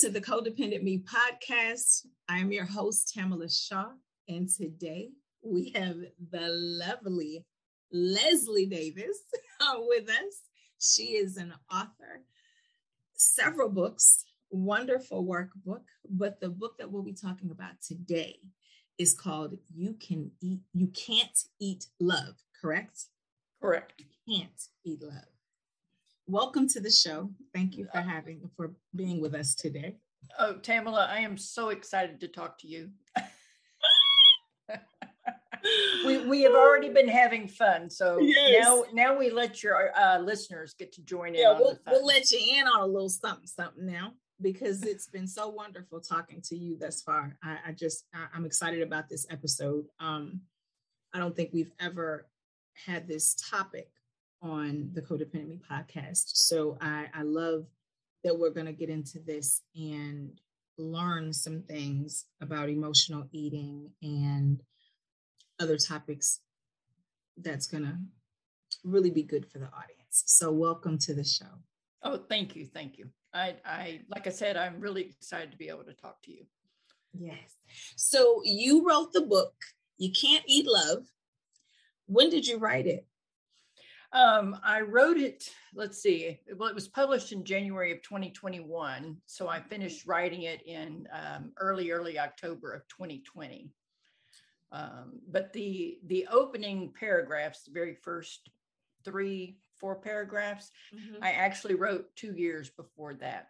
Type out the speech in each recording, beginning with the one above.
To the Codependent Me podcast. I am your host, Tamala Shaw, and today we have the lovely Leslie Davis uh, with us. She is an author, several books, wonderful workbook, but the book that we'll be talking about today is called You Can Eat You Can't Eat Love, correct? Correct. You can't eat love welcome to the show. Thank you for having for being with us today. Oh, Tamala, I am so excited to talk to you. we we have already been having fun, so yes. now now we let your uh, listeners get to join in. Yeah, we'll, we'll let you in on a little something something now because it's been so wonderful talking to you thus far. I, I just I, am excited about this episode. Um, I don't think we've ever had this topic on the Codependent Me podcast. So I, I love that we're going to get into this and learn some things about emotional eating and other topics that's going to really be good for the audience. So welcome to the show. Oh, thank you. Thank you. I, I, like I said, I'm really excited to be able to talk to you. Yes. So you wrote the book, You Can't Eat Love. When did you write it? Um, I wrote it, let's see, well, it was published in January of 2021. So I finished writing it in um, early, early October of 2020. Um, but the the opening paragraphs, the very first three, four paragraphs, mm-hmm. I actually wrote two years before that.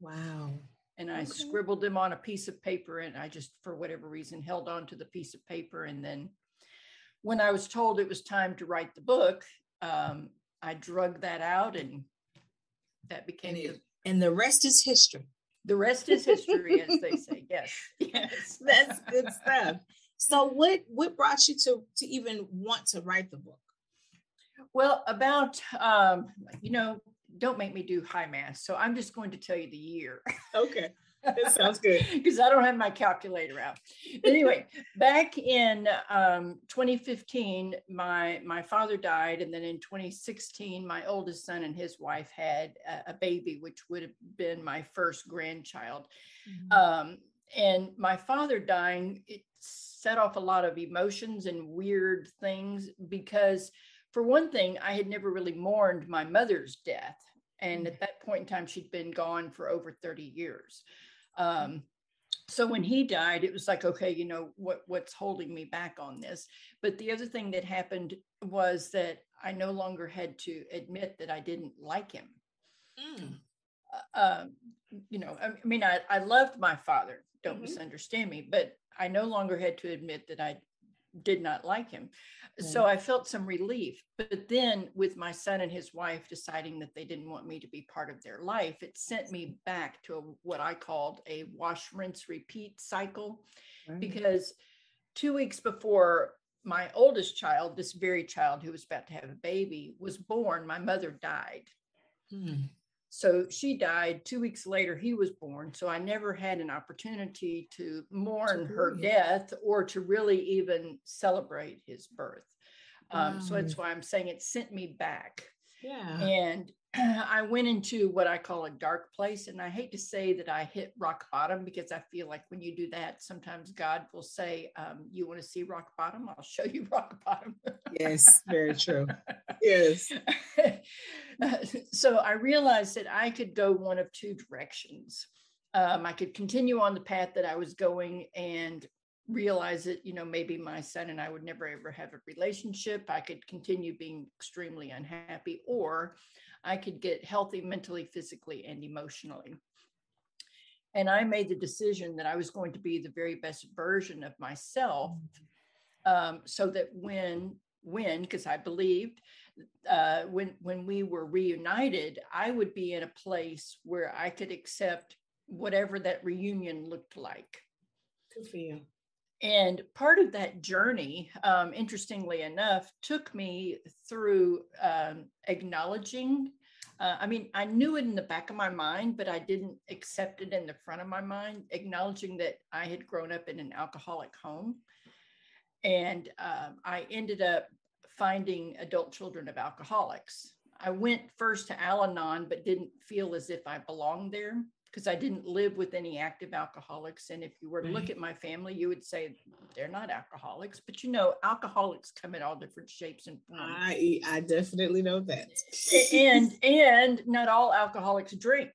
Wow. And I okay. scribbled them on a piece of paper and I just, for whatever reason, held on to the piece of paper. And then when I was told it was time to write the book, um, I drug that out and that became and, the, and the rest is history. The rest is history, as they say. Yes, yes, that's good stuff. So, what what brought you to to even want to write the book? Well, about um, you know, don't make me do high math, so I'm just going to tell you the year. Okay. That sounds good. Because I don't have my calculator out. anyway, back in um, 2015, my my father died, and then in 2016, my oldest son and his wife had a, a baby, which would have been my first grandchild. Mm-hmm. Um, and my father dying, it set off a lot of emotions and weird things because, for one thing, I had never really mourned my mother's death. And mm-hmm. at that point in time, she'd been gone for over 30 years. Um, so when he died, it was like, okay, you know what what's holding me back on this. But the other thing that happened was that I no longer had to admit that I didn't like him. Mm. Uh, you know, I, mean, I, I loved my father. Don't mm-hmm. misunderstand me, but I no longer had to admit that I did not like him. So I felt some relief. But then, with my son and his wife deciding that they didn't want me to be part of their life, it sent me back to a, what I called a wash, rinse, repeat cycle. Right. Because two weeks before my oldest child, this very child who was about to have a baby, was born, my mother died. Hmm. So she died two weeks later, he was born. So I never had an opportunity to mourn her death or to really even celebrate his birth. Um, So that's why I'm saying it sent me back. Yeah. And I went into what I call a dark place. And I hate to say that I hit rock bottom because I feel like when you do that, sometimes God will say, um, You want to see rock bottom? I'll show you rock bottom. yes, very true. Yes. so I realized that I could go one of two directions. Um, I could continue on the path that I was going and realize that you know maybe my son and i would never ever have a relationship i could continue being extremely unhappy or I could get healthy mentally, physically, and emotionally. And I made the decision that I was going to be the very best version of myself um, so that when when because I believed uh, when when we were reunited, I would be in a place where I could accept whatever that reunion looked like. Good for you. And part of that journey, um, interestingly enough, took me through um, acknowledging. Uh, I mean, I knew it in the back of my mind, but I didn't accept it in the front of my mind, acknowledging that I had grown up in an alcoholic home. And um, I ended up finding adult children of alcoholics. I went first to Al Anon, but didn't feel as if I belonged there because I didn't live with any active alcoholics. And if you were to look at my family, you would say they're not alcoholics. But you know, alcoholics come in all different shapes and forms. I I definitely know that. and and not all alcoholics drink.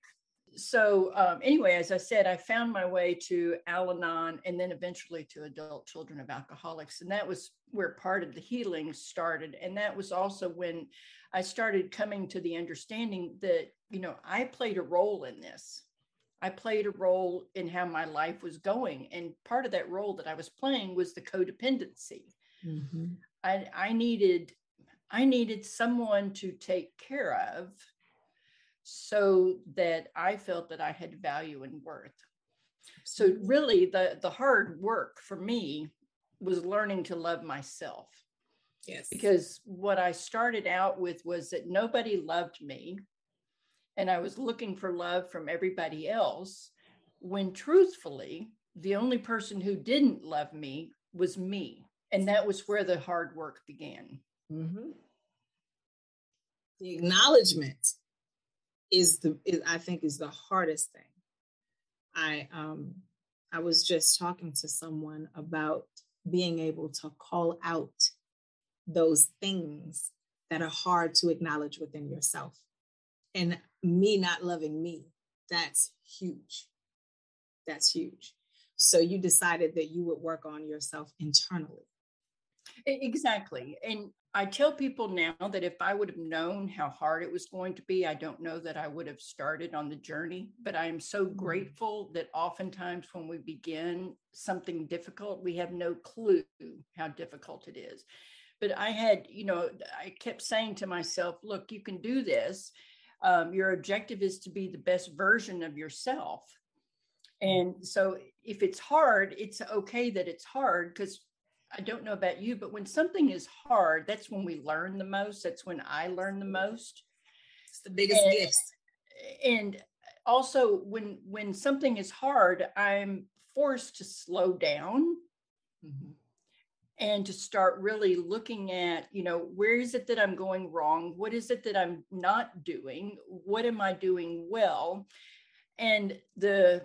So um, anyway, as I said, I found my way to Al-Anon and then eventually to Adult Children of Alcoholics, and that was where part of the healing started. And that was also when I started coming to the understanding that you know I played a role in this I played a role in how my life was going. And part of that role that I was playing was the codependency. Mm-hmm. I, I needed I needed someone to take care of so that I felt that I had value and worth. So really the the hard work for me was learning to love myself. Yes. Because what I started out with was that nobody loved me and I was looking for love from everybody else when truthfully, the only person who didn't love me was me. And that was where the hard work began. Mm-hmm. The acknowledgement is the is, I think is the hardest thing. I um I was just talking to someone about being able to call out those things that are hard to acknowledge within yourself and me not loving me that's huge. That's huge. So you decided that you would work on yourself internally. Exactly. And i tell people now that if i would have known how hard it was going to be i don't know that i would have started on the journey but i am so mm-hmm. grateful that oftentimes when we begin something difficult we have no clue how difficult it is. But i had you know i kept saying to myself look you can do this um, your objective is to be the best version of yourself. And so if it's hard it's okay that it's hard because i don't know about you but when something is hard that's when we learn the most. That's when i learn the most. It's the biggest and, gift. and also when when something is hard i'm forced to slow down. Mm-hmm and to start really looking at you know where is it that i'm going wrong? What is it that i'm not doing? What am i doing well? And the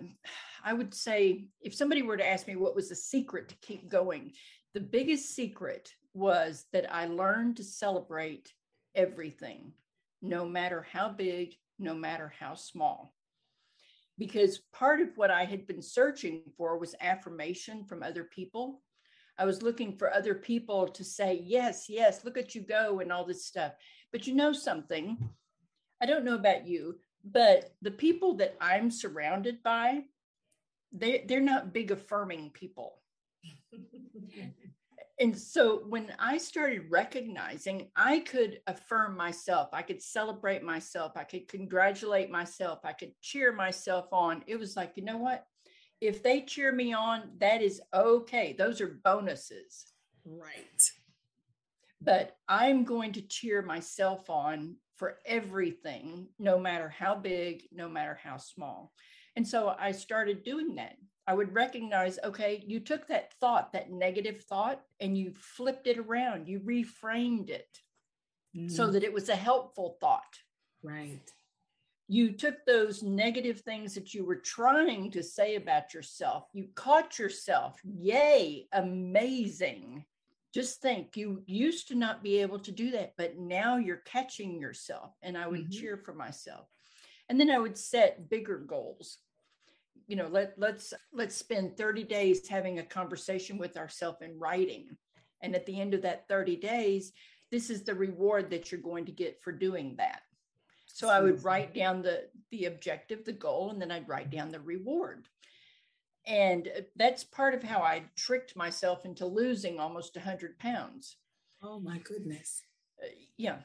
i would say if somebody were to ask me what was the secret to keep going the biggest secret was that i learned to celebrate everything no matter how big no matter how small. Because part of what i had been searching for was affirmation from other people I was looking for other people to say, yes, yes, look at you go and all this stuff. But you know something? I don't know about you, but the people that I'm surrounded by, they, they're not big affirming people. and so when I started recognizing I could affirm myself, I could celebrate myself, I could congratulate myself, I could cheer myself on, it was like, you know what? If they cheer me on, that is okay. Those are bonuses. Right. But I'm going to cheer myself on for everything, no matter how big, no matter how small. And so I started doing that. I would recognize, okay, you took that thought, that negative thought, and you flipped it around, you reframed it mm. so that it was a helpful thought. Right you took those negative things that you were trying to say about yourself, you caught yourself. Yay, amazing. Just think you used to not be able to do that, but now you're catching yourself. And I would mm-hmm. cheer for myself. And then I would set bigger goals. You know, let let's let's spend 30 days having a conversation with ourselves in writing. And at the end of that 30 days, this is the reward that you're going to get for doing that so I would write down the the objective, the goal, and then I'd write down the reward. And uh, that's part of how I tricked myself into losing almost 100 pounds. Oh my goodness. Uh, yeah.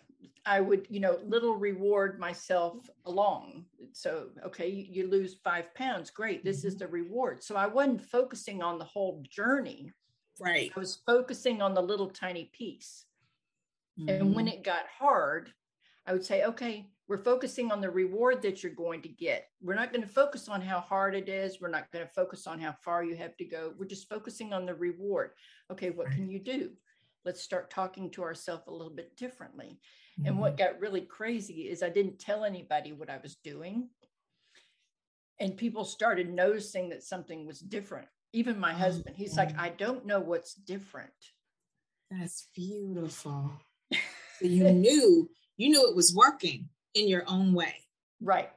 I would, you know, little reward myself along. So, okay, you, you lose five pounds. Great. This mm-hmm. is the reward. So I wasn't focusing on the whole journey. Right. I was focusing on the little tiny piece. Mm-hmm. And when mm-hmm. it got hard, I would say, okay, we're focusing on the reward that you're going to get. We're not going to focus on how hard it is. We're not going to focus on how far you have to go. We're just focusing on the reward. Okay, what can you do? Let's start talking to ourselves a little bit differently. Mm-hmm. And what mm-hmm. got really crazy is I didn't tell anybody what I was doing. And people started noticing that something was different. Even my oh, husband, he's like, I don't know what's different. That's beautiful. so you knew, you knew it was working in your own way. Right.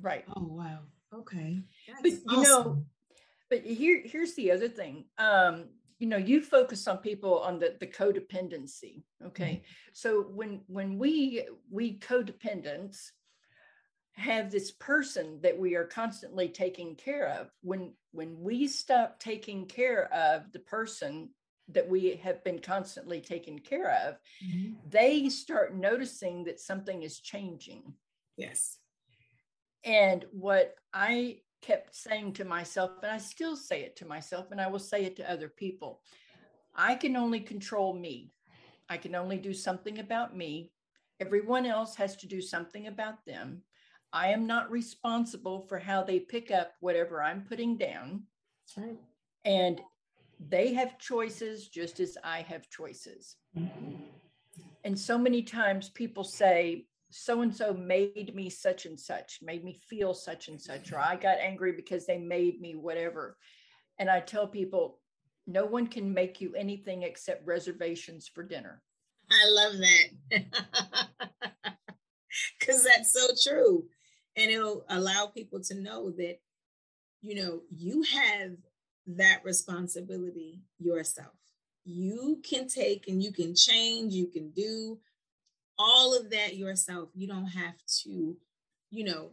Right. Oh wow. Okay. That's but you awesome. know, but here here's the other thing. Um, you know, you focus on people on the the codependency. Okay. Mm-hmm. So when when we we codependents have this person that we are constantly taking care of when when we stop taking care of the person that we have been constantly taken care of, mm-hmm. they start noticing that something is changing. Yes. And what I kept saying to myself, and I still say it to myself, and I will say it to other people I can only control me. I can only do something about me. Everyone else has to do something about them. I am not responsible for how they pick up whatever I'm putting down. That's Right. And they have choices just as I have choices. Mm-hmm. And so many times people say, so and so made me such and such, made me feel such and such, or I got angry because they made me whatever. And I tell people, no one can make you anything except reservations for dinner. I love that. Because that's so true. And it'll allow people to know that, you know, you have that responsibility yourself. You can take and you can change, you can do all of that yourself. You don't have to, you know,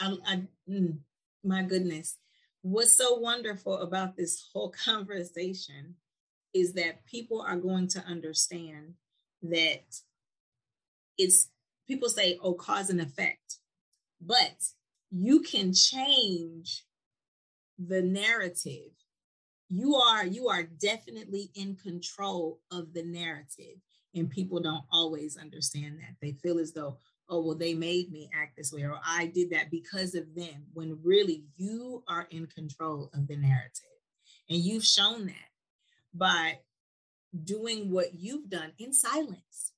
I, I, mm, my goodness. What's so wonderful about this whole conversation is that people are going to understand that it's people say, oh, cause and effect, but you can change the narrative. You are you are definitely in control of the narrative and people don't always understand that. They feel as though oh well they made me act this way or i did that because of them when really you are in control of the narrative and you've shown that by doing what you've done in silence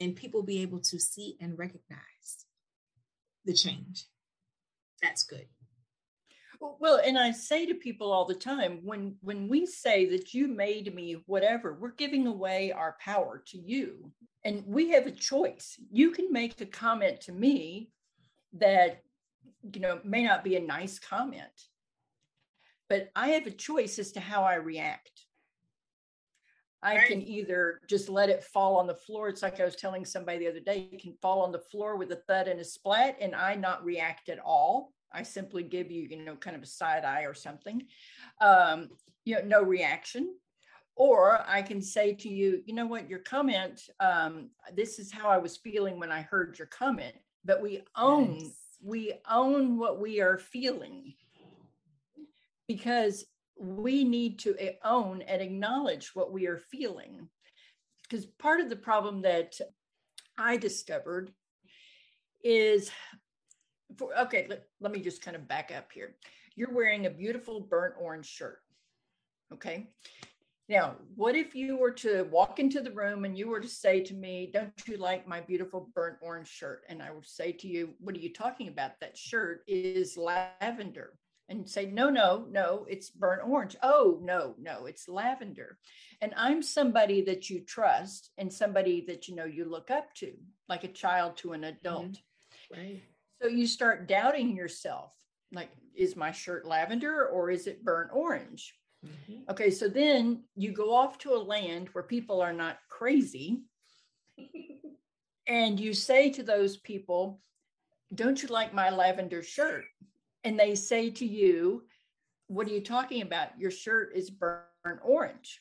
and people be able to see and recognize the change. That's good well, and I say to people all the time when when we say that you made me whatever, we're giving away our power to you. And we have a choice. You can make a comment to me that you know may not be a nice comment. But I have a choice as to how I react. I right. can either just let it fall on the floor. It's like I was telling somebody the other day, it can fall on the floor with a thud and a splat, and I not react at all I simply give you, you know, kind of a side eye or something, um, you know, no reaction. Or I can say to you, you know what, your comment, um, this is how I was feeling when I heard your comment. But we own, nice. we own what we are feeling because we need to eh, own and acknowledge what we are feeling. Because part of the problem that I discovered is for, okay, let, let me just kind of back up here. You're wearing a beautiful burnt orange shirt. Okay. Now, what if you were to walk into the room and you were to say to me, Don't you like my beautiful burnt orange shirt? And I would say to you, What are you talking about? That shirt is lavender. And say, No, no, no, it's burnt orange. Oh, no, no, it's lavender. And I'm somebody that you trust and somebody that you know you look up to, like a child to an adult. Mm-hmm. Right. So you start doubting yourself like, is my shirt lavender or is it burnt orange? Mm-hmm. Okay, so then you go off to a land where people are not crazy. and you say to those people, Don't you like my lavender shirt? And they say to you, What are you talking about? Your shirt is burnt orange.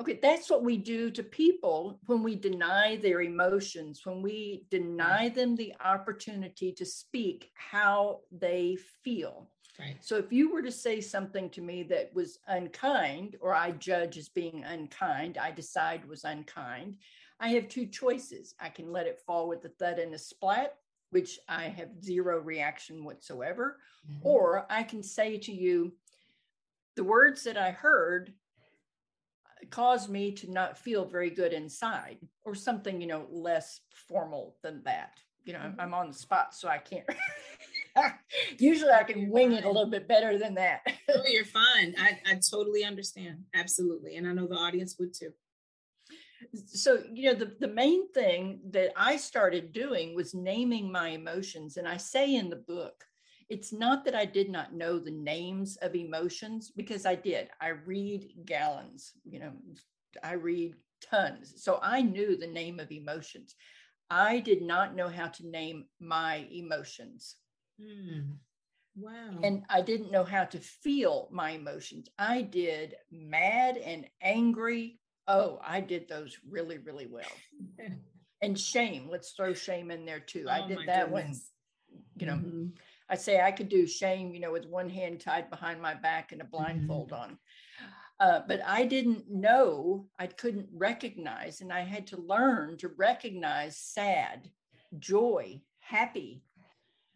Okay, that's what we do to people when we deny their emotions, when we deny them the opportunity to speak how they feel. Right. So if you were to say something to me that was unkind, or I judge as being unkind, I decide was unkind, I have two choices. I can let it fall with a thud and a splat, which I have zero reaction whatsoever, mm-hmm. or I can say to you, the words that I heard caused me to not feel very good inside or something you know less formal than that. You know mm-hmm. i'm on the spot so i can't usually i can wing it a little bit better than that. Oh you're fine. I, I totally understand. Absolutely. And i know the audience would too. So you know the, the main thing that i started doing was naming my emotions. And i say in the book it's not that I did not know the names of emotions because I did. I read gallons, you know, I read tons. So I knew the name of emotions. I did not know how to name my emotions. Mm. Wow. And I didn't know how to feel my emotions. I did mad and angry. Oh, I did those really, really well. and shame. Let's throw shame in there too. Oh, I did that goodness. one, you know. Mm-hmm. I say I could do shame, you know, with one hand tied behind my back and a blindfold mm-hmm. on. Uh, but I didn't know, I couldn't recognize, and I had to learn to recognize sad, joy, happy.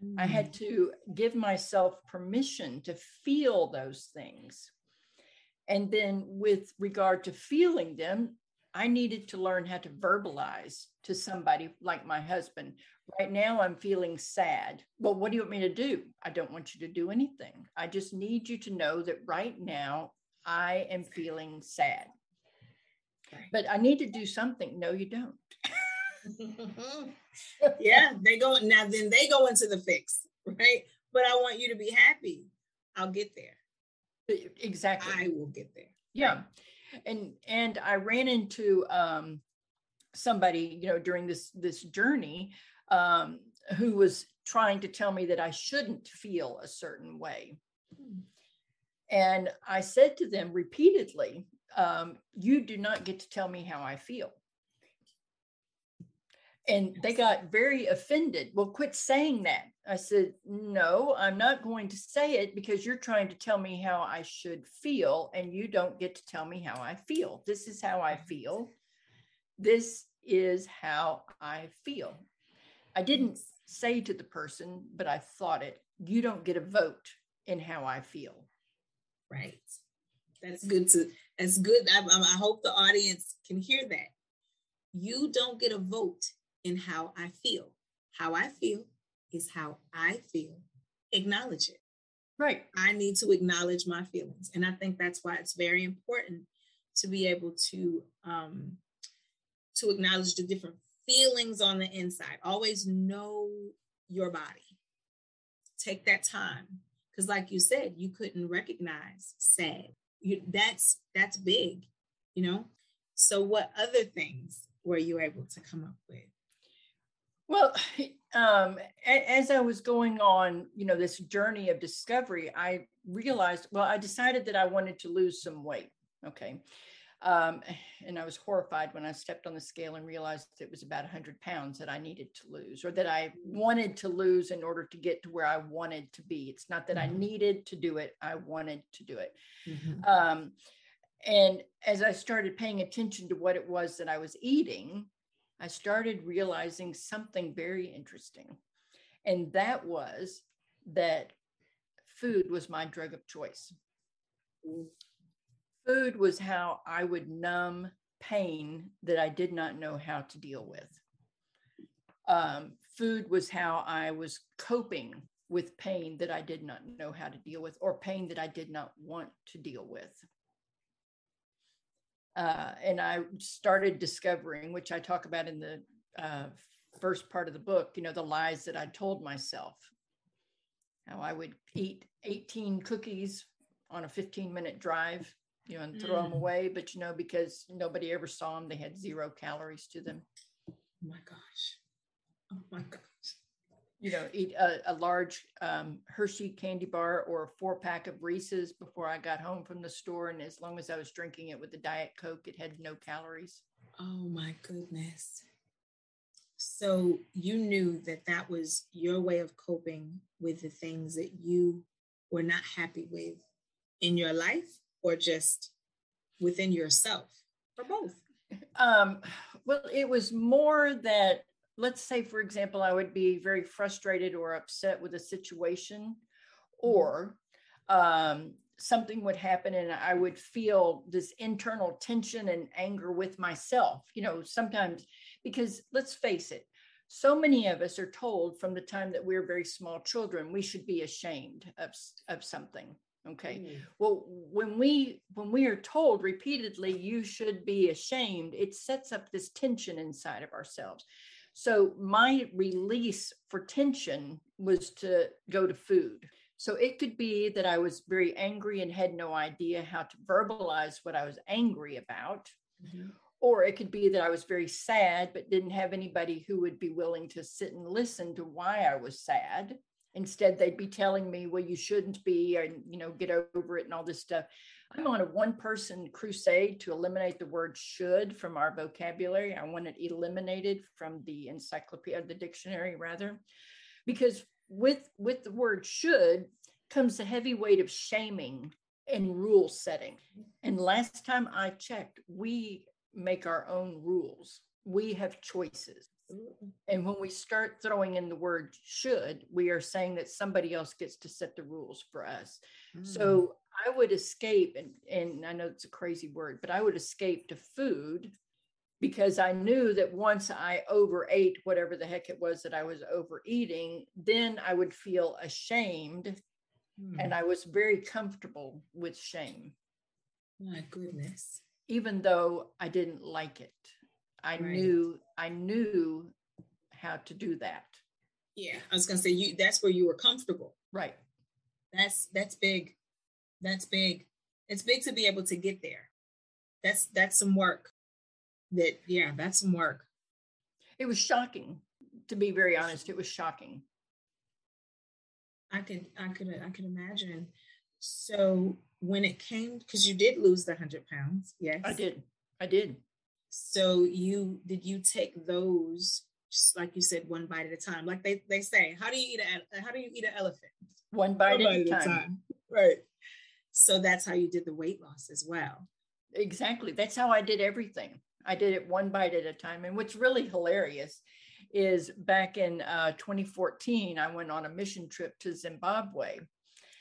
Mm-hmm. I had mm. to give myself permission to feel those things. And then, with regard to feeling them, I needed to learn how to verbalize to somebody like my husband. Right now, I'm feeling sad. Well, what do you want me to do? I don't want you to do anything. I just need you to know that right now, I am feeling sad. But I need to do something. No, you don't. yeah, they go now, then they go into the fix, right? But I want you to be happy. I'll get there. Exactly. I will get there. Yeah. And and i ran into um somebody you know during this this journey um who was trying to tell me that i shouldn't feel a certain way and i said to them repeatedly um, you do not get to tell me how i feel and they got very offended. Well, quit saying that. I said, No, I'm not going to say it because you're trying to tell me how I should feel, and you don't get to tell me how I feel. This is how I feel. This is how I feel. I didn't say to the person, but I thought it. You don't get a vote in how I feel. Right. That's good to, that's good. I, I hope the audience can hear that. You don't get a vote in how I feel. How I feel is how I feel. Acknowledge it. Right. I need to acknowledge my feelings. And I think that's why it's very important to be able to um to acknowledge the different feelings on the inside. Always know your body. Take that time. Because like you said, you couldn't recognize sad. You that's that's big, you know. So what other things were you able to come up with? Well, um, as I was going on, you know, this journey of discovery, I realized, well, I decided that I wanted to lose some weight. Okay. Um, and I was horrified when I stepped on the scale and realized it was about 100 pounds that I needed to lose or that I wanted to lose in order to get to where I wanted to be. It's not that I mm-hmm. needed to do it, I wanted to do it. Mm-hmm. Um, and as I started paying attention to what it was that I was eating, I started realizing something very interesting. And that was that food was my drug of choice. Food was how I would numb pain that I did not know how to deal with. Um, food was how I was coping with pain that I did not know how to deal with or pain that I did not want to deal with uh, and I started discovering, which I talk about in the uh, first part of the book, you know, the lies that I told myself. How I would eat 18 cookies on a 15 minute drive, you know, and throw mm. them away. But, you know, because nobody ever saw them, they had zero calories to them. Oh my gosh. Oh my gosh. you know, eat a, a large um, Hershey candy bar or a four pack of Reese's before I got home from the store. And as long as I was drinking it with a Diet Coke, it had no calories. Oh my goodness. So you knew that that was your way of coping with the things that you were not happy with in your life or just within yourself or both? Um, well, it was more that let's say, for example, I would be very frustrated or upset with a situation, mm-hmm. or um, something would happen and I would feel this internal tension and anger with myself. You know, sometimes because let's face it, so many of us are told from the time that we're very small children we should be ashamed of, of something okay mm. well when we when we are told repeatedly you should be ashamed it sets up this tension inside of ourselves so my release for tension was to go to food. So it could be that I was very angry and had no idea how to verbalize what I was angry about. Mm-hmm. Or it could be that I was very sad, but didn't have anybody who would be willing to sit and listen to why I was sad. Instead, they'd be telling me, well, you shouldn't be, and, you know, get over it and all this stuff. I'm on a one person crusade to eliminate the word should from our vocabulary. I want it eliminated from the encyclopedia, the dictionary rather, because with, with the word should comes the heavy weight of shaming and rule setting. And last time I checked, we make our own rules. We have choices. And when we start throwing in the word should, we are saying that somebody else gets to set the rules for us. Mm. So I would escape, and, and I know it's a crazy word, but I would escape to food because I knew that once I overate whatever the heck it was that I was overeating, then I would feel ashamed. Hmm. And I was very comfortable with shame. My goodness. Even though I didn't like it, I right. knew I knew how to do that. Yeah, I was gonna say you that's where you were comfortable. Right. That's that's big. That's big. It's big to be able to get there. That's that's some work. That yeah, that's some work. It was shocking. To be very honest, it was shocking. I could I could I could imagine. So when it came, because you did lose the hundred pounds, yes, I did. I did. So you did you take those just like you said, one bite at a time? Like they they say, how do you eat a how do you eat an elephant? One bite, one bite at, a time. time. Right. So that's how you did the weight loss as well. Exactly. That's how I did everything. I did it one bite at a time. And what's really hilarious is back in uh, 2014, I went on a mission trip to Zimbabwe.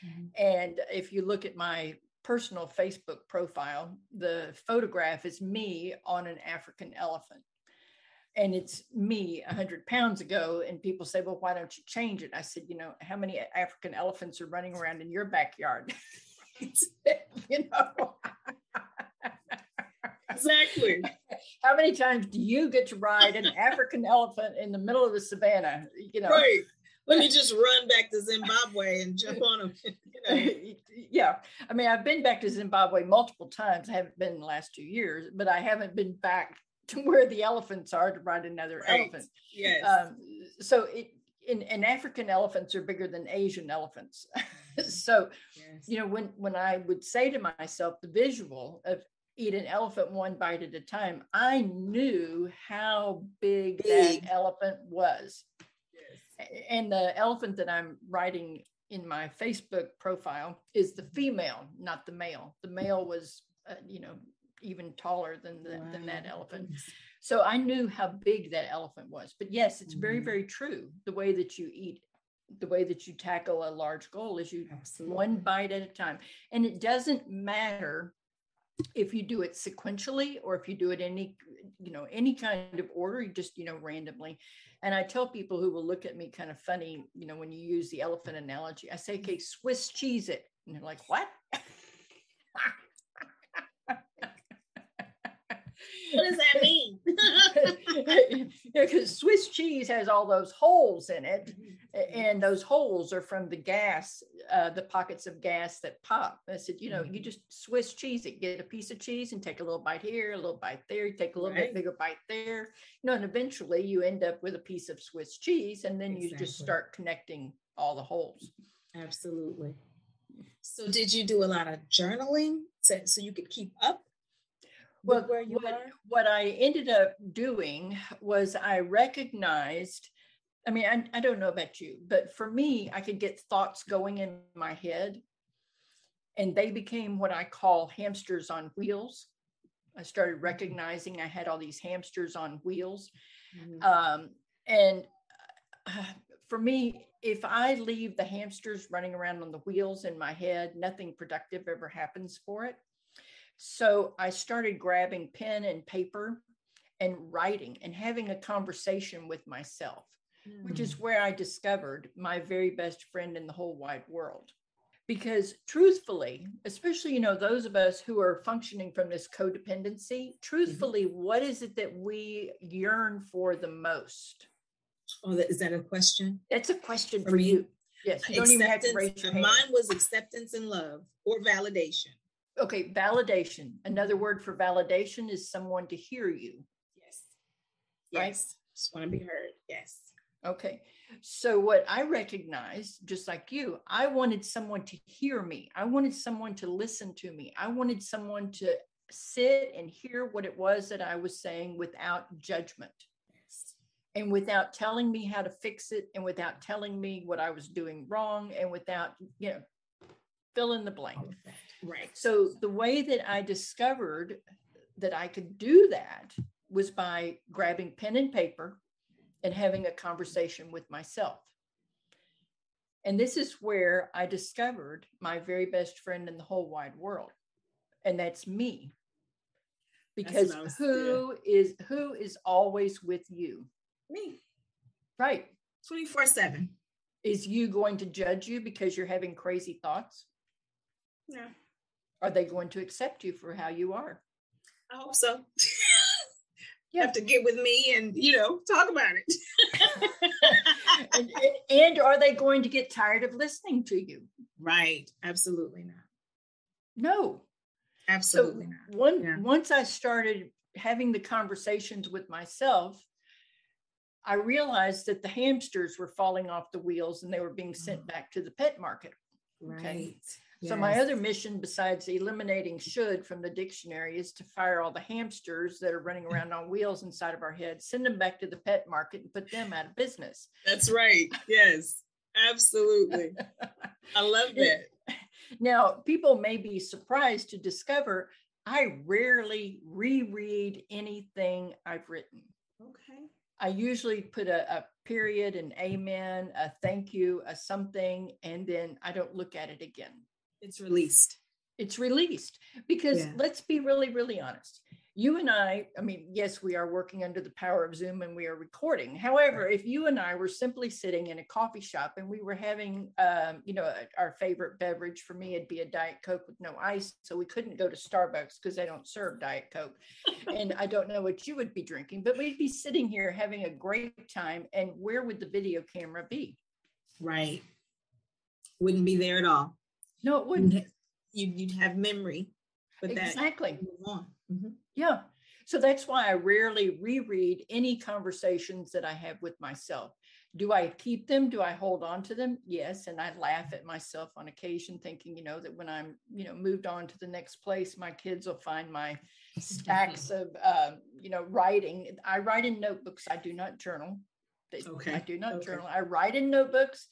Mm-hmm. And if you look at my personal Facebook profile, the photograph is me on an African elephant. And it's me 100 pounds ago. And people say, well, why don't you change it? I said, you know, how many African elephants are running around in your backyard? you know. exactly. How many times do you get to ride an African elephant in the middle of the savannah? You know, right. Let me just run back to Zimbabwe and jump on them. You know. yeah, I mean, I've been back to Zimbabwe multiple times. I haven't been in the last two years, but I haven't been back to where the elephants are to ride another right. elephant. Yes. Um, so it, in, in African elephants are bigger than Asian elephants. so, yes. you know, when when I would say to myself the visual of eat an elephant one bite at a time, I knew how big, big. that elephant was. And the elephant that I'm riding in my Facebook profile is the female, not the male. The male was, uh, you know, even taller than the, wow. than that elephant. So I knew how big that elephant was. But yes, it's mm-hmm. very, very true. The way that you eat the way that you tackle a large goal is you Absolutely. one bite at a time. And it doesn't matter if you do it sequentially or if you do it any you know any kind of order you just you know randomly. And i tell people who will look at me kind of funny you know when you use the elephant analogy i say okay swiss cheese it. And they're like what? What does that mean? yeah, because Swiss cheese has all those holes in it, mm-hmm. and those holes are from the gas, uh, the pockets of gas that pop. I said, you know, you mm-hmm. just Swiss cheese it, get a piece of cheese and take a little bite here, a little bite there, take a little right. bit bigger bite there, you know, and eventually you end up with a piece of Swiss cheese, and then exactly. you just start connecting all the holes. Absolutely. So, did you do a lot of journaling so, so you could keep up well, where you what, are? What I ended up doing was I recognized. I mean, I, I don't know about you, but for me, I could get thoughts going in my head, and they became what I call hamsters on wheels. I started mm-hmm. recognizing I had all these hamsters on wheels. Mm-hmm. Um, and uh, for me, if I leave the hamsters running around on the wheels in my head, nothing productive ever happens for it. So I started grabbing pen and paper and writing and having a conversation with myself, mm. which is hmm. where I discovered my very best friend in the whole wide world. Because truthfully, especially, you know, those of us who are functioning from this codependency, truthfully, mm-hmm. what is it that we yearn for the most? Oh, is that a question? That's a question for, for you. Yes, you don't even have to raise your hand. Mine was acceptance and love or validation okay validation another word for validation is someone to hear you yes right yes. just want to be heard yes okay. So what i recognized just like you i wanted someone to hear me. I wanted someone to listen to me. I wanted someone to sit and hear what it was that i was saying without judgment. Yes. and without telling me how to fix it and without telling me what i was doing wrong and without you know fill in the blank. Right. So the way that I discovered that I could do that was by grabbing pen and paper and having a conversation with myself. And this is where I discovered my very best friend in the whole wide world. And that's me. Because was, who is who is always with you? Me. Right. 24/7. Is you going to judge you because you're having crazy thoughts? No. Are they going to accept you for how you are? I hope so. you have to get with me and you know talk about it. and, and are they going to get tired of listening to you? Right. Absolutely not. No. Absolutely so not. One, yeah. Once I started having the conversations with myself, I realized that the hamsters were falling off the wheels and they were being sent oh. back to the pet market. Right. Okay. So my other mission besides eliminating should from the dictionary is to fire all the hamsters that are running around on wheels inside of our heads, send them back to the pet market and put them out of business. That's right. Yes. Absolutely. I love that. Now, people may be surprised to discover I rarely reread anything I've written. Okay. I usually put a, a, period, an amen, a thank you, a something, and then I don't look at it again it's released. It's released. Because yeah. let's be really really honest. You and i i mean yes we are working under the power of zoom and we are recording. However if you and i were simply sitting in a coffee shop and we were having um, you know our favorite beverage for me it'd be a diet coke with no ice so we couldn't go to starbucks because they don't serve diet coke. And i don't know what you would be drinking but we'd be sitting here having a great time and where would the video camera be? Right. Wouldn't be there at all no, it wouldn't. You'd, you'd have memory, but exactly. Mm-hmm. Yeah. So that's why I rarely reread any conversations that I have with myself. Do I keep them? Do I hold on to them? Yes. And I laugh at myself on occasion, thinking, you know, that when I'm, you know, moved on to the next place, my kids will find my stacks of, um, you know, writing. I write in notebooks. I do not journal. Okay. I do not okay. journal. I write in notebooks.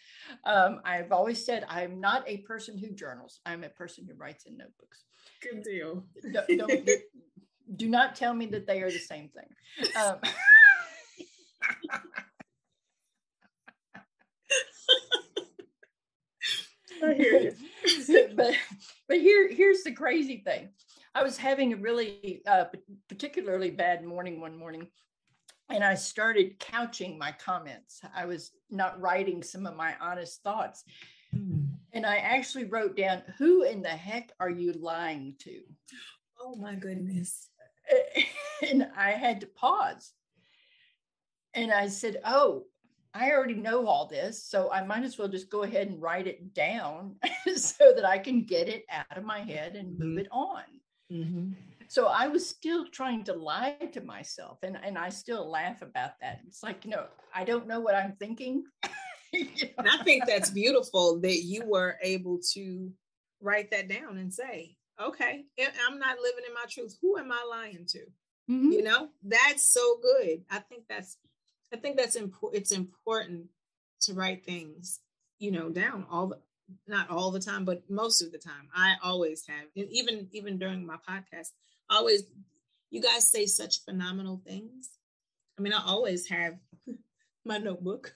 Um, I've always said I'm not a person who journals. I'm a person who writes in notebooks. Good deal. Don't, don't, do not tell me that they are the same thing. Um, I hear you. but but here here's the crazy thing. I was having a really uh, particularly bad morning one morning and I started couching my comments. I was not writing some of my honest thoughts. Mm. And I actually wrote down, Who in the heck are you lying to? Oh my goodness. and I had to pause. And I said, Oh, I already know all this, so I might as well just go ahead and write it down so that I can get it out of my head and move mm-hmm. it on. Mm-hmm. So I was still trying to lie to myself, and, and I still laugh about that. It's like, you know, I don't know what I'm thinking. you know? And I think that's beautiful that you were able to write that down and say, okay, I'm not living in my truth. Who am I lying to? Mm-hmm. You know, that's so good. I think that's I think that's important. It's important to write things, you know, down all the not all the time, but most of the time. I always have, and even even during my podcast, always you guys say such phenomenal things. I mean, I always have my notebook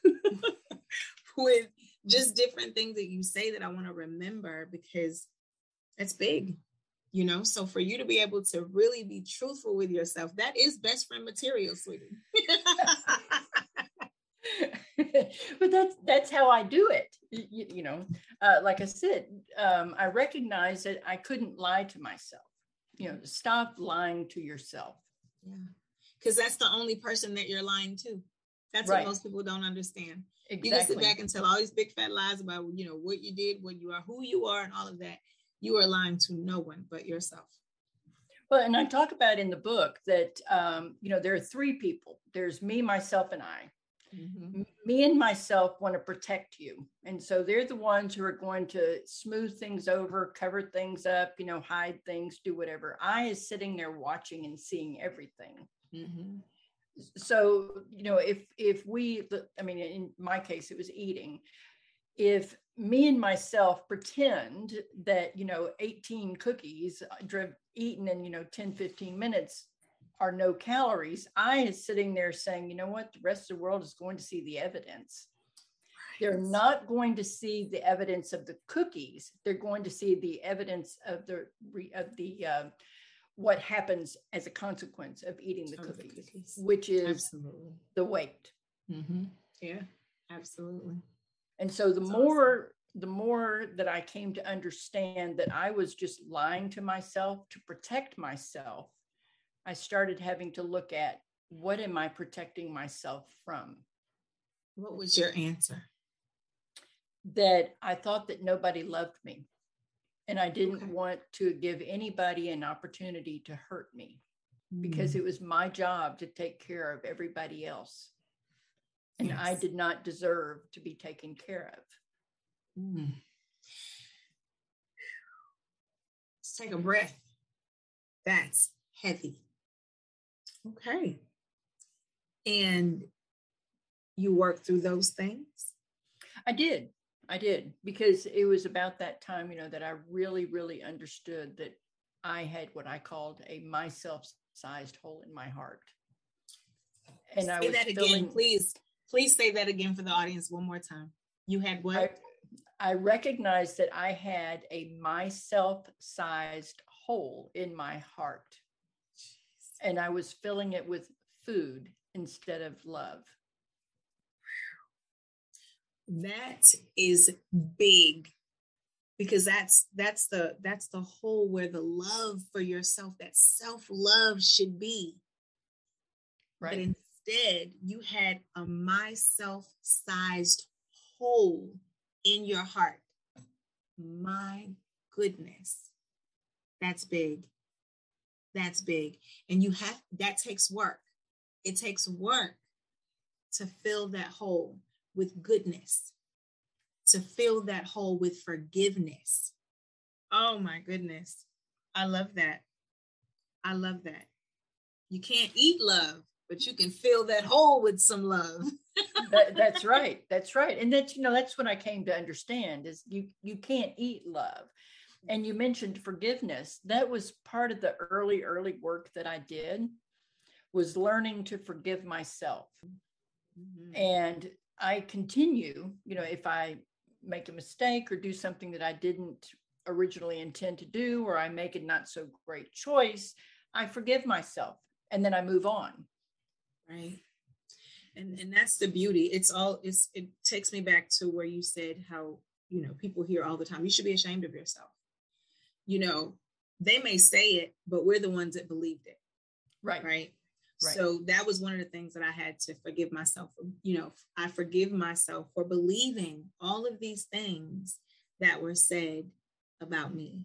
with just different things that you say that I want to remember because it's big, you know. So for you to be able to really be truthful with yourself, that is best friend material, sweetie. but that's that's how I do it. You, you know, uh, like I said, um, I recognize that I couldn't lie to myself. You know, stop lying to yourself. Yeah, because that's the only person that you're lying to. That's right. what most people don't understand. Exactly. You can sit back and tell all these big fat lies about you know what you did, what you are, who you are, and all of that. You are lying to no one but yourself. Well, and I talk about in the book that um, you know there are three people. There's me, myself, and I. Mm-hmm. Me and myself want to protect you. And so they're the ones who are going to smooth things over, cover things up, you know, hide things, do whatever. I is sitting there watching and seeing everything. Mm-hmm. So, you know, if if we I mean in my case it was eating. If me and myself pretend that, you know, 18 cookies uh, drive eaten in, you know, 10 15 minutes are no calories, I is sitting there saying, you know what, the rest of the world is going to see the evidence. Right. They're not going to see the evidence of the cookies. They're going to see the evidence of the of the uh, what happens as a consequence of eating the, cookies, the cookies, which is absolutely the weight. Mm-hmm. Yeah, absolutely. And so the That's more awesome. the more that I came to understand that I was just lying to myself to protect myself I started having to look at what am I protecting myself from? What was your answer? That I thought that nobody loved me. And I didn't okay. want to give anybody an opportunity to hurt me mm. because it was my job to take care of everybody else. And yes. I did not deserve to be taken care of. Mm. Let's take a breath. That's heavy. Okay. And you worked through those things? I did. I did because it was about that time, you know, that I really, really understood that I had what I called a myself sized hole in my heart. And say I was that again, feeling, please. Please say that again for the audience one more time. You had what? I, I recognized that I had a myself sized hole in my heart and I was filling it with food instead of love. That is big because that's that's the that's the hole where the love for yourself that self-love should be. Right. but instead you had a myself sized hole in your heart. My goodness. That's big that's big. And you have that takes work. It takes work to fill that hole with goodness, to fill that hole with forgiveness. Oh my goodness. I love that. I love that. You can't eat love, but you can fill that hole with some love. that, that's right. That's right. And that's, you know, that's what I came to understand is you you can't eat love and you mentioned forgiveness. That was part of the early early work that i did was learning to forgive myself. Mm-hmm. and i continue you know if i make a mistake or do something that i didn't originally intend to do or i make a not so great choice i forgive myself and then i move on. Right. And and that's the beauty. It's all it's it takes me back to where you said how you know people hear all the time you should be ashamed of yourself you know, they may say it, but we're the ones that believed it. Right. Right. Right. So that was one of the things that I had to forgive myself for. You know, I forgive myself for believing all of these things that were said about me.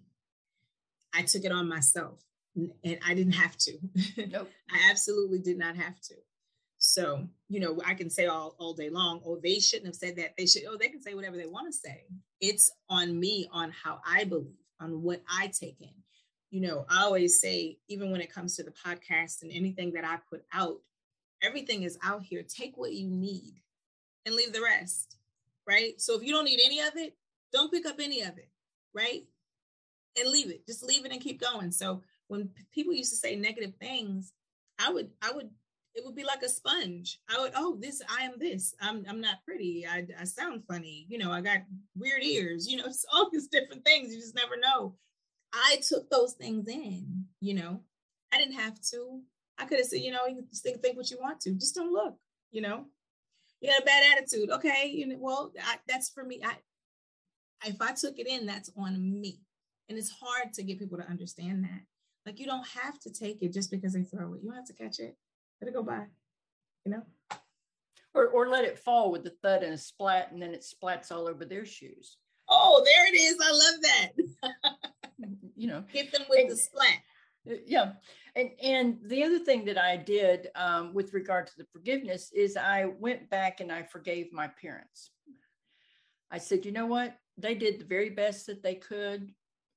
I took it on myself and I didn't have to. Nope. I absolutely did not have to. So, you know, I can say all, all day long, oh, they shouldn't have said that. They should, oh, they can say whatever they want to say. It's on me on how I believe, on what I take in. You know, I always say, even when it comes to the podcast and anything that I put out, everything is out here. Take what you need and leave the rest. Right. So if you don't need any of it, don't pick up any of it. Right. And leave it. Just leave it and keep going. So when people used to say negative things, I would, I would it would be like a sponge. I would, oh, this, I am this. I'm, I'm not pretty. I, I sound funny. You know, I got weird ears. You know, it's all these different things. You just never know. I took those things in. You know, I didn't have to. I could have said, you know, you think, think what you want to. Just don't look. You know, you got a bad attitude. Okay, you know, well, I, that's for me. I, if I took it in, that's on me. And it's hard to get people to understand that. Like you don't have to take it just because they throw it. You have to catch it let it go by, you know? Or, or let it fall with a thud and a splat, and then it splats all over their shoes. Oh, there it is. I love that. you know, hit them with and, the splat. Uh, yeah. And, and the other thing that I did um, with regard to the forgiveness is I went back and I forgave my parents. I said, you know what? They did the very best that they could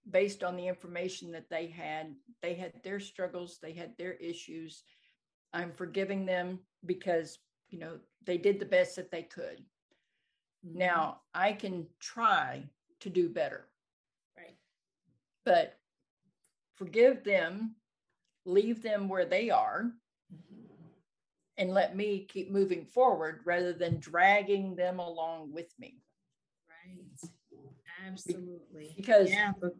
based on the information that they had. They had their struggles, they had their issues, I'm forgiving them because, you know, they did the best that they could. Mm-hmm. Now I can try to do better. Right. But forgive them, leave them where they are, mm-hmm. and let me keep moving forward rather than dragging them along with me. Right. Absolutely. Because yeah, but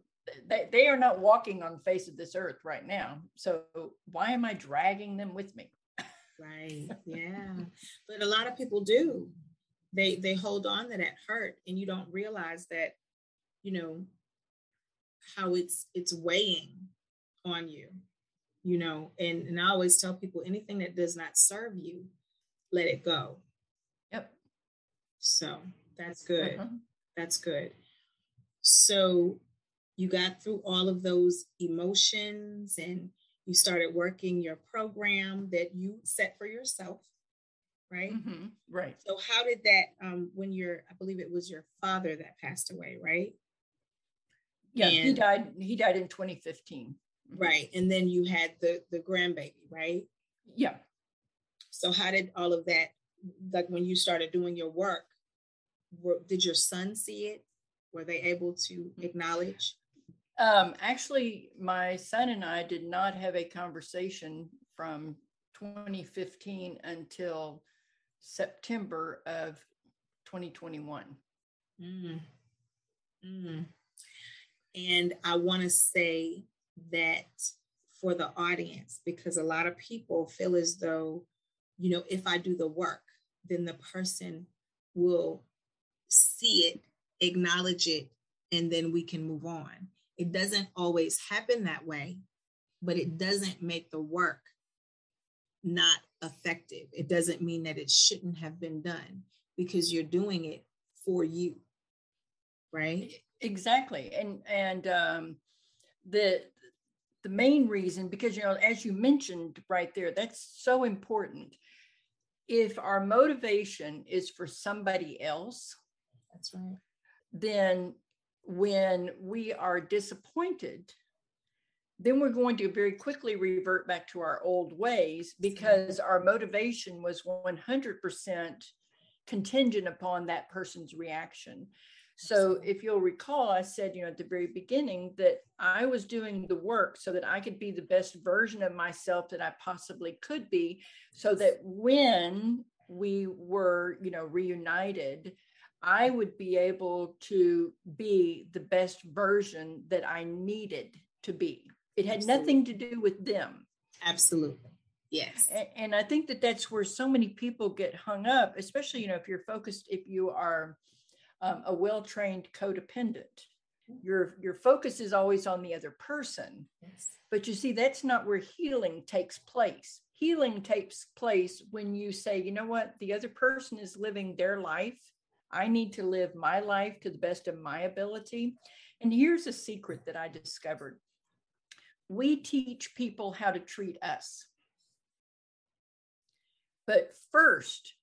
they, they are not walking on the face of this earth right now. So why am I dragging them with me? right. Yeah. but a lot of people do. They they hold on to that hurt and you don't realize that, you know, how it's it's weighing on you. You know, and, and I always tell people anything that does not serve you, let it go. Yep. So that's good. Uh-huh. That's good. So you got through all of those emotions and you started working your program that you set for yourself right? Mm-hmm. right. So how did that um when your i believe it was your father that passed away right? Yeah and, he died he died in 2015 right and then you had the the grandbaby right? Yeah. So how did all of that like when you started doing your work were, did your son see it? Were they able to mm-hmm. acknowledge um, actually, my son and I did not have a conversation from 2015 until September of 2021. Mm. Mm. And I want to say that for the audience, because a lot of people feel as though, you know, if I do the work, then the person will see it, acknowledge it, and then we can move on. It doesn't always happen that way, but it doesn't make the work not effective. It doesn't mean that it shouldn't have been done because you're doing it for you. Right? Exactly. And and um the the main reason because you know as you mentioned right there that's so important if our motivation is for somebody else that's right then when we are disappointed, then we're going to very quickly revert back to our old ways because our motivation was 100% contingent upon that person's reaction. So, if you'll recall, I said, you know, at the very beginning that I was doing the work so that I could be the best version of myself that I possibly could be, so that when we were, you know, reunited, I would be able to be the best version that I needed to be. It had Absolutely. nothing to do with them. Absolutely. Yes. And, I think that that's where so many people get hung up, especially, you know, if you're focused, if you are um, a well trained codependent. your your focus is always on the other person yes. but you see that's not where healing takes place healing takes place when you say you know what the other person is living their life i need to live my life to the best of my ability. And here's a secret that i discovered. We teach people how to treat us. But first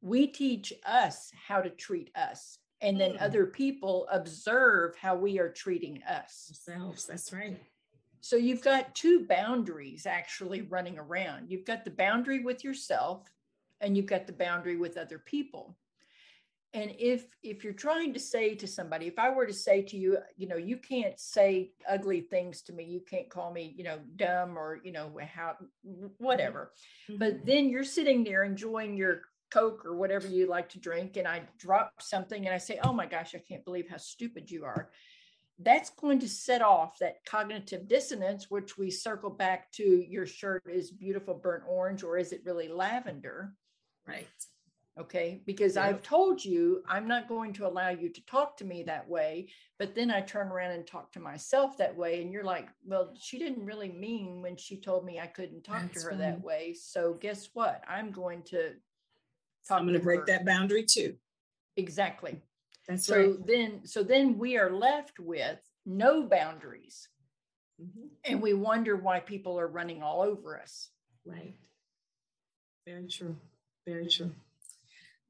we teach us how to treat us and then mm. other people observe how we are treating us. Ourselves that's right. So you've got two boundaries actually running around. You've got the boundary with yourself and you've got the boundary with other people and if if you're trying to say to somebody if i were to say to you you know you can't say ugly things to me you can't call me you know dumb or you know how whatever mm-hmm. but then you're sitting there enjoying your Coke or whatever you like to drink, and I drop something and I say, Oh my gosh, I can't believe how stupid you are. That's going to set off that cognitive dissonance, which we circle back to your shirt is beautiful burnt orange, or is it really lavender? Right. Okay. Because I've told you I'm not going to allow you to talk to me that way. But then I turn around and talk to myself that way. And you're like, well, she didn't really mean when she told me I couldn't talk That's to her that way. So guess what? I'm going to I'm going to break her. that boundary too. Exactly. That's so right. then so then we are left with no boundaries. Mm-hmm. And we wonder why people are running all over us. Right. Very true. Very true.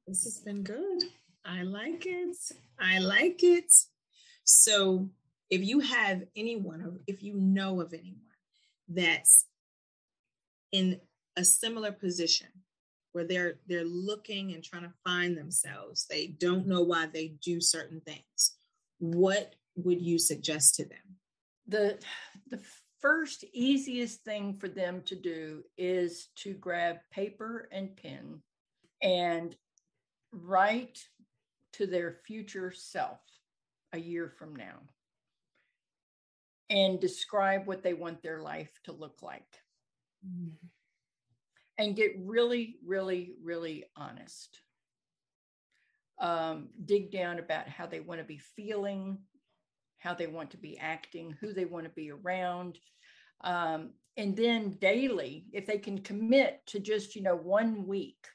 This has been good. I like it. I like it. So, if you have anyone, or if you know of anyone that's in a similar position where they're they're looking and trying to find themselves they don't know why they do certain things what would you suggest to them the the first easiest thing for them to do is to grab paper and pen and write to their future self a year from now and describe what they want their life to look like mm and get really, really, really honest. Um, dig down about how they want to be feeling, how they want to be acting, who they want to be around. Um, and then daily, if they can commit to just, you know, one week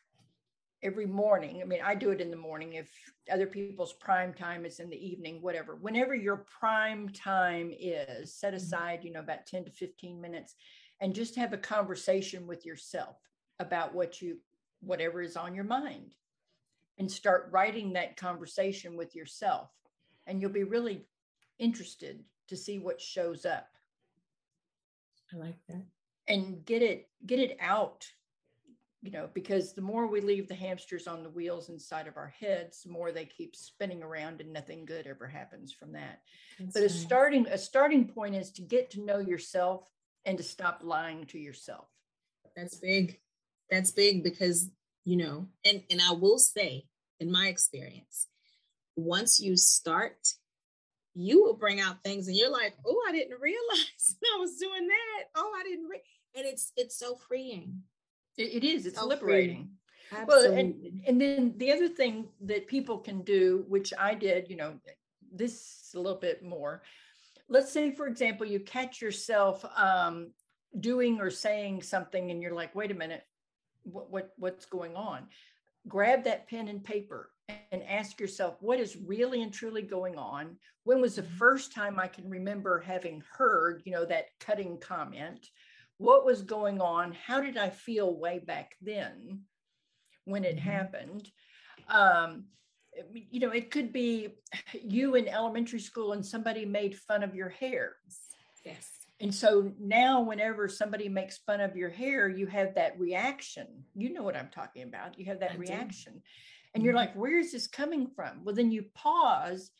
every morning. I mean, I do it in the morning. If other people's prime time is in the evening, whatever, whenever your prime time is, set mm-hmm. aside, you know, about 10 to 15 minutes and just have a conversation with yourself about what you whatever is on your mind and start writing that conversation with yourself and you'll be really interested to see what shows up i like that and get it get it out you know because the more we leave the hamsters on the wheels inside of our heads the more they keep spinning around and nothing good ever happens from that. That's but a starting a starting point is to get to know yourself and to stop lying to yourself. That's big. That's big because you know and and i will say in my experience once you start you will bring out things and you're like oh i didn't realize i was doing that. Oh i didn't re-. and it's it's so freeing it, it is it's liberating. Well and and then the other thing that people can do which i did you know this a little bit more. Let's say for example you catch yourself um, doing or saying something and you're like wait a minute what, what what's going on? Grab that pen and paper and ask yourself what is really and truly going on? When was the mm-hmm. first time i can remember having heard you know that cutting comment what was going on how did i feel way back then when it mm-hmm. happened um, you know it could be you in elementary school and somebody made fun of your hair yes and so now, whenever somebody makes fun of your hair, you have that reaction. You know what I'm talking about. You have that I reaction. Do. And you're mm-hmm. like, where is this coming from? Well, then you pause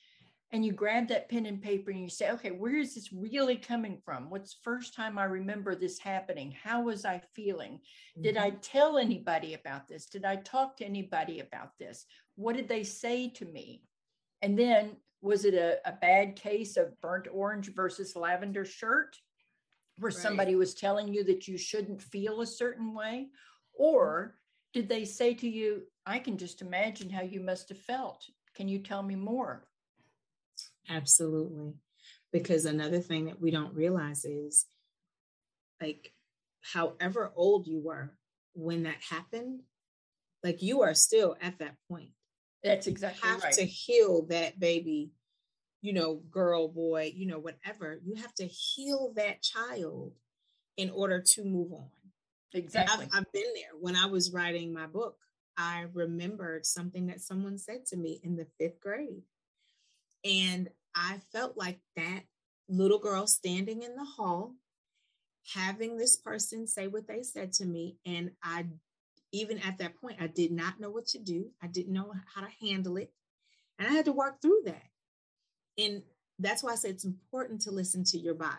and you grab that pen and paper and you say, okay, where is this really coming from? What's first time I remember this happening? How was I feeling? Mm-hmm. Did I tell anybody about this? Did I talk to anybody about this? What did they say to me? And then was it a, a bad case of burnt orange versus lavender shirt? where right. somebody was telling you that you shouldn't feel a certain way? Or did they say to you, I can just imagine how you must have felt? Can you tell me more? Absolutely. Because another thing that we don't realize is like, however old you were when that happened, like you are still at that point. That's exactly you have right. to heal that baby, you know, girl, boy, you know, whatever. You have to heal that child in order to move on. Exactly. I've, I've, been there. When I was writing my book, I remembered something that someone said to me in the fifth grade. And I felt like that little girl standing in the hall, having this person say what they said to me. And I, even at that point, I did not know what to do. I didn't know how to handle it. And I had to work through that. And that's why I said it's important to listen to your body.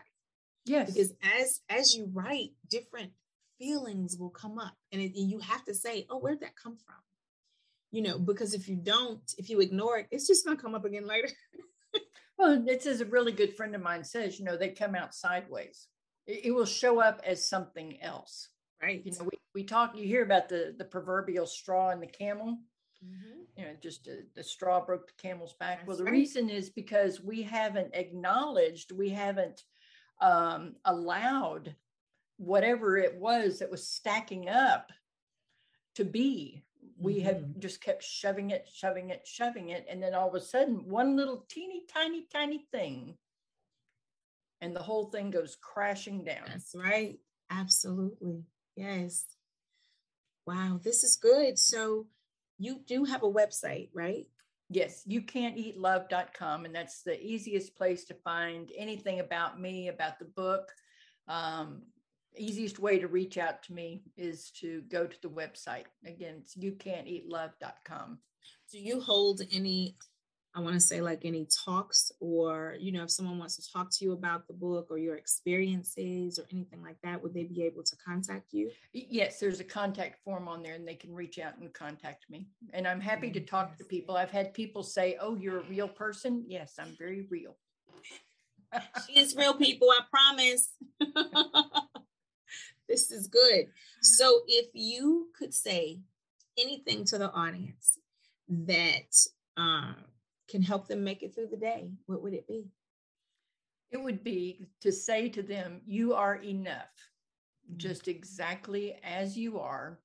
Yes. Because as as you write, different feelings will come up and, it, and you have to say, oh, where'd that come from? You know, because if you don't, if you ignore it, it's just going to come up again later. well, it's as a really good friend of mine says, you know, they come out sideways. It, it will show up as something else. Right. You know, we, we talk, you hear about the, the proverbial straw and the camel. Mm-hmm. You know, just uh, the straw broke the camel's back. That's well, the right. reason is because we haven't acknowledged, we haven't um, allowed whatever it was that was stacking up to be. We mm-hmm. have just kept shoving it, shoving it, shoving it. And then all of a sudden, one little teeny tiny, tiny thing, and the whole thing goes crashing down. That's right. Absolutely. Yes. Wow, this is good. So you do have a website, right? Yes, you can't eat love.com. And that's the easiest place to find anything about me, about the book. Um, easiest way to reach out to me is to go to the website. Again, it's you can't eat love.com. Do you hold any, I want to say like any talks or, you know, if someone wants to talk to you about the book or your experiences or anything like that, would they be able to contact you? Yes, there's a contact form on there and they can reach out and contact me. And I'm happy to talk to people. I've had people say, Oh, you're a real person. Yes, I'm very real. she is real people, I promise. This is good. So, if you could say anything to the audience that um, can help them make it through the day, what would it be? It would be to say to them, You are enough, mm-hmm. just exactly as you are.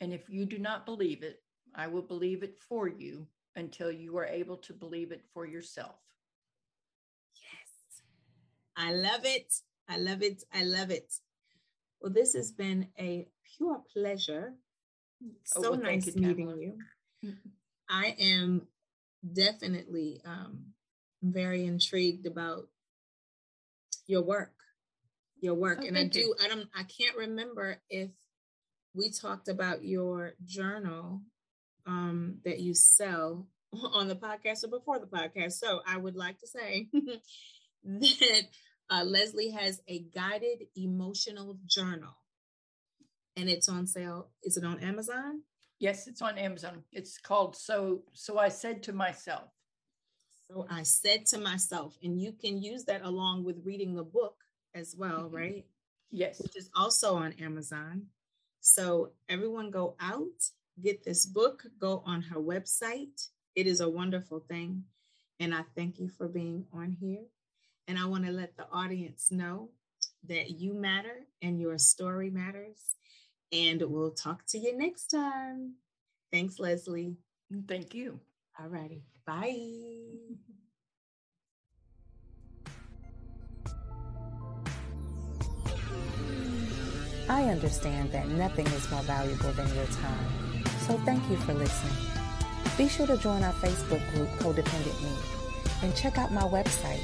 And if you do not believe it, I will believe it for you until you are able to believe it for yourself. Yes. I love it. I love it. I love it. Well, this has been a pure pleasure. So oh, well, nice you, meeting you. Mm-hmm. I am definitely um, very intrigued about your work, your work, oh, and I do. You. I don't. I can't remember if we talked about your journal um, that you sell on the podcast or before the podcast. So I would like to say that uh, Leslie has a guided emotional journal and it's on sale. Is it on Amazon? Yes, it's on Amazon. It's called So So I Said to Myself. So I said to myself, and you can use that along with reading the book as well, mm-hmm. right? Yes. Which is also on Amazon. So everyone go out, get this book, go on her website. It is a wonderful thing. And I thank you for being on here. And I want to let the audience know that you matter and your story matters. And we'll talk to you next time. Thanks, Leslie. Thank you. All righty. Bye. I understand that nothing is more valuable than your time. So thank you for listening. Be sure to join our Facebook group, Codependent Me, and check out my website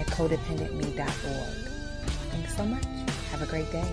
at codependentme.org. Thanks so much. Have a great day.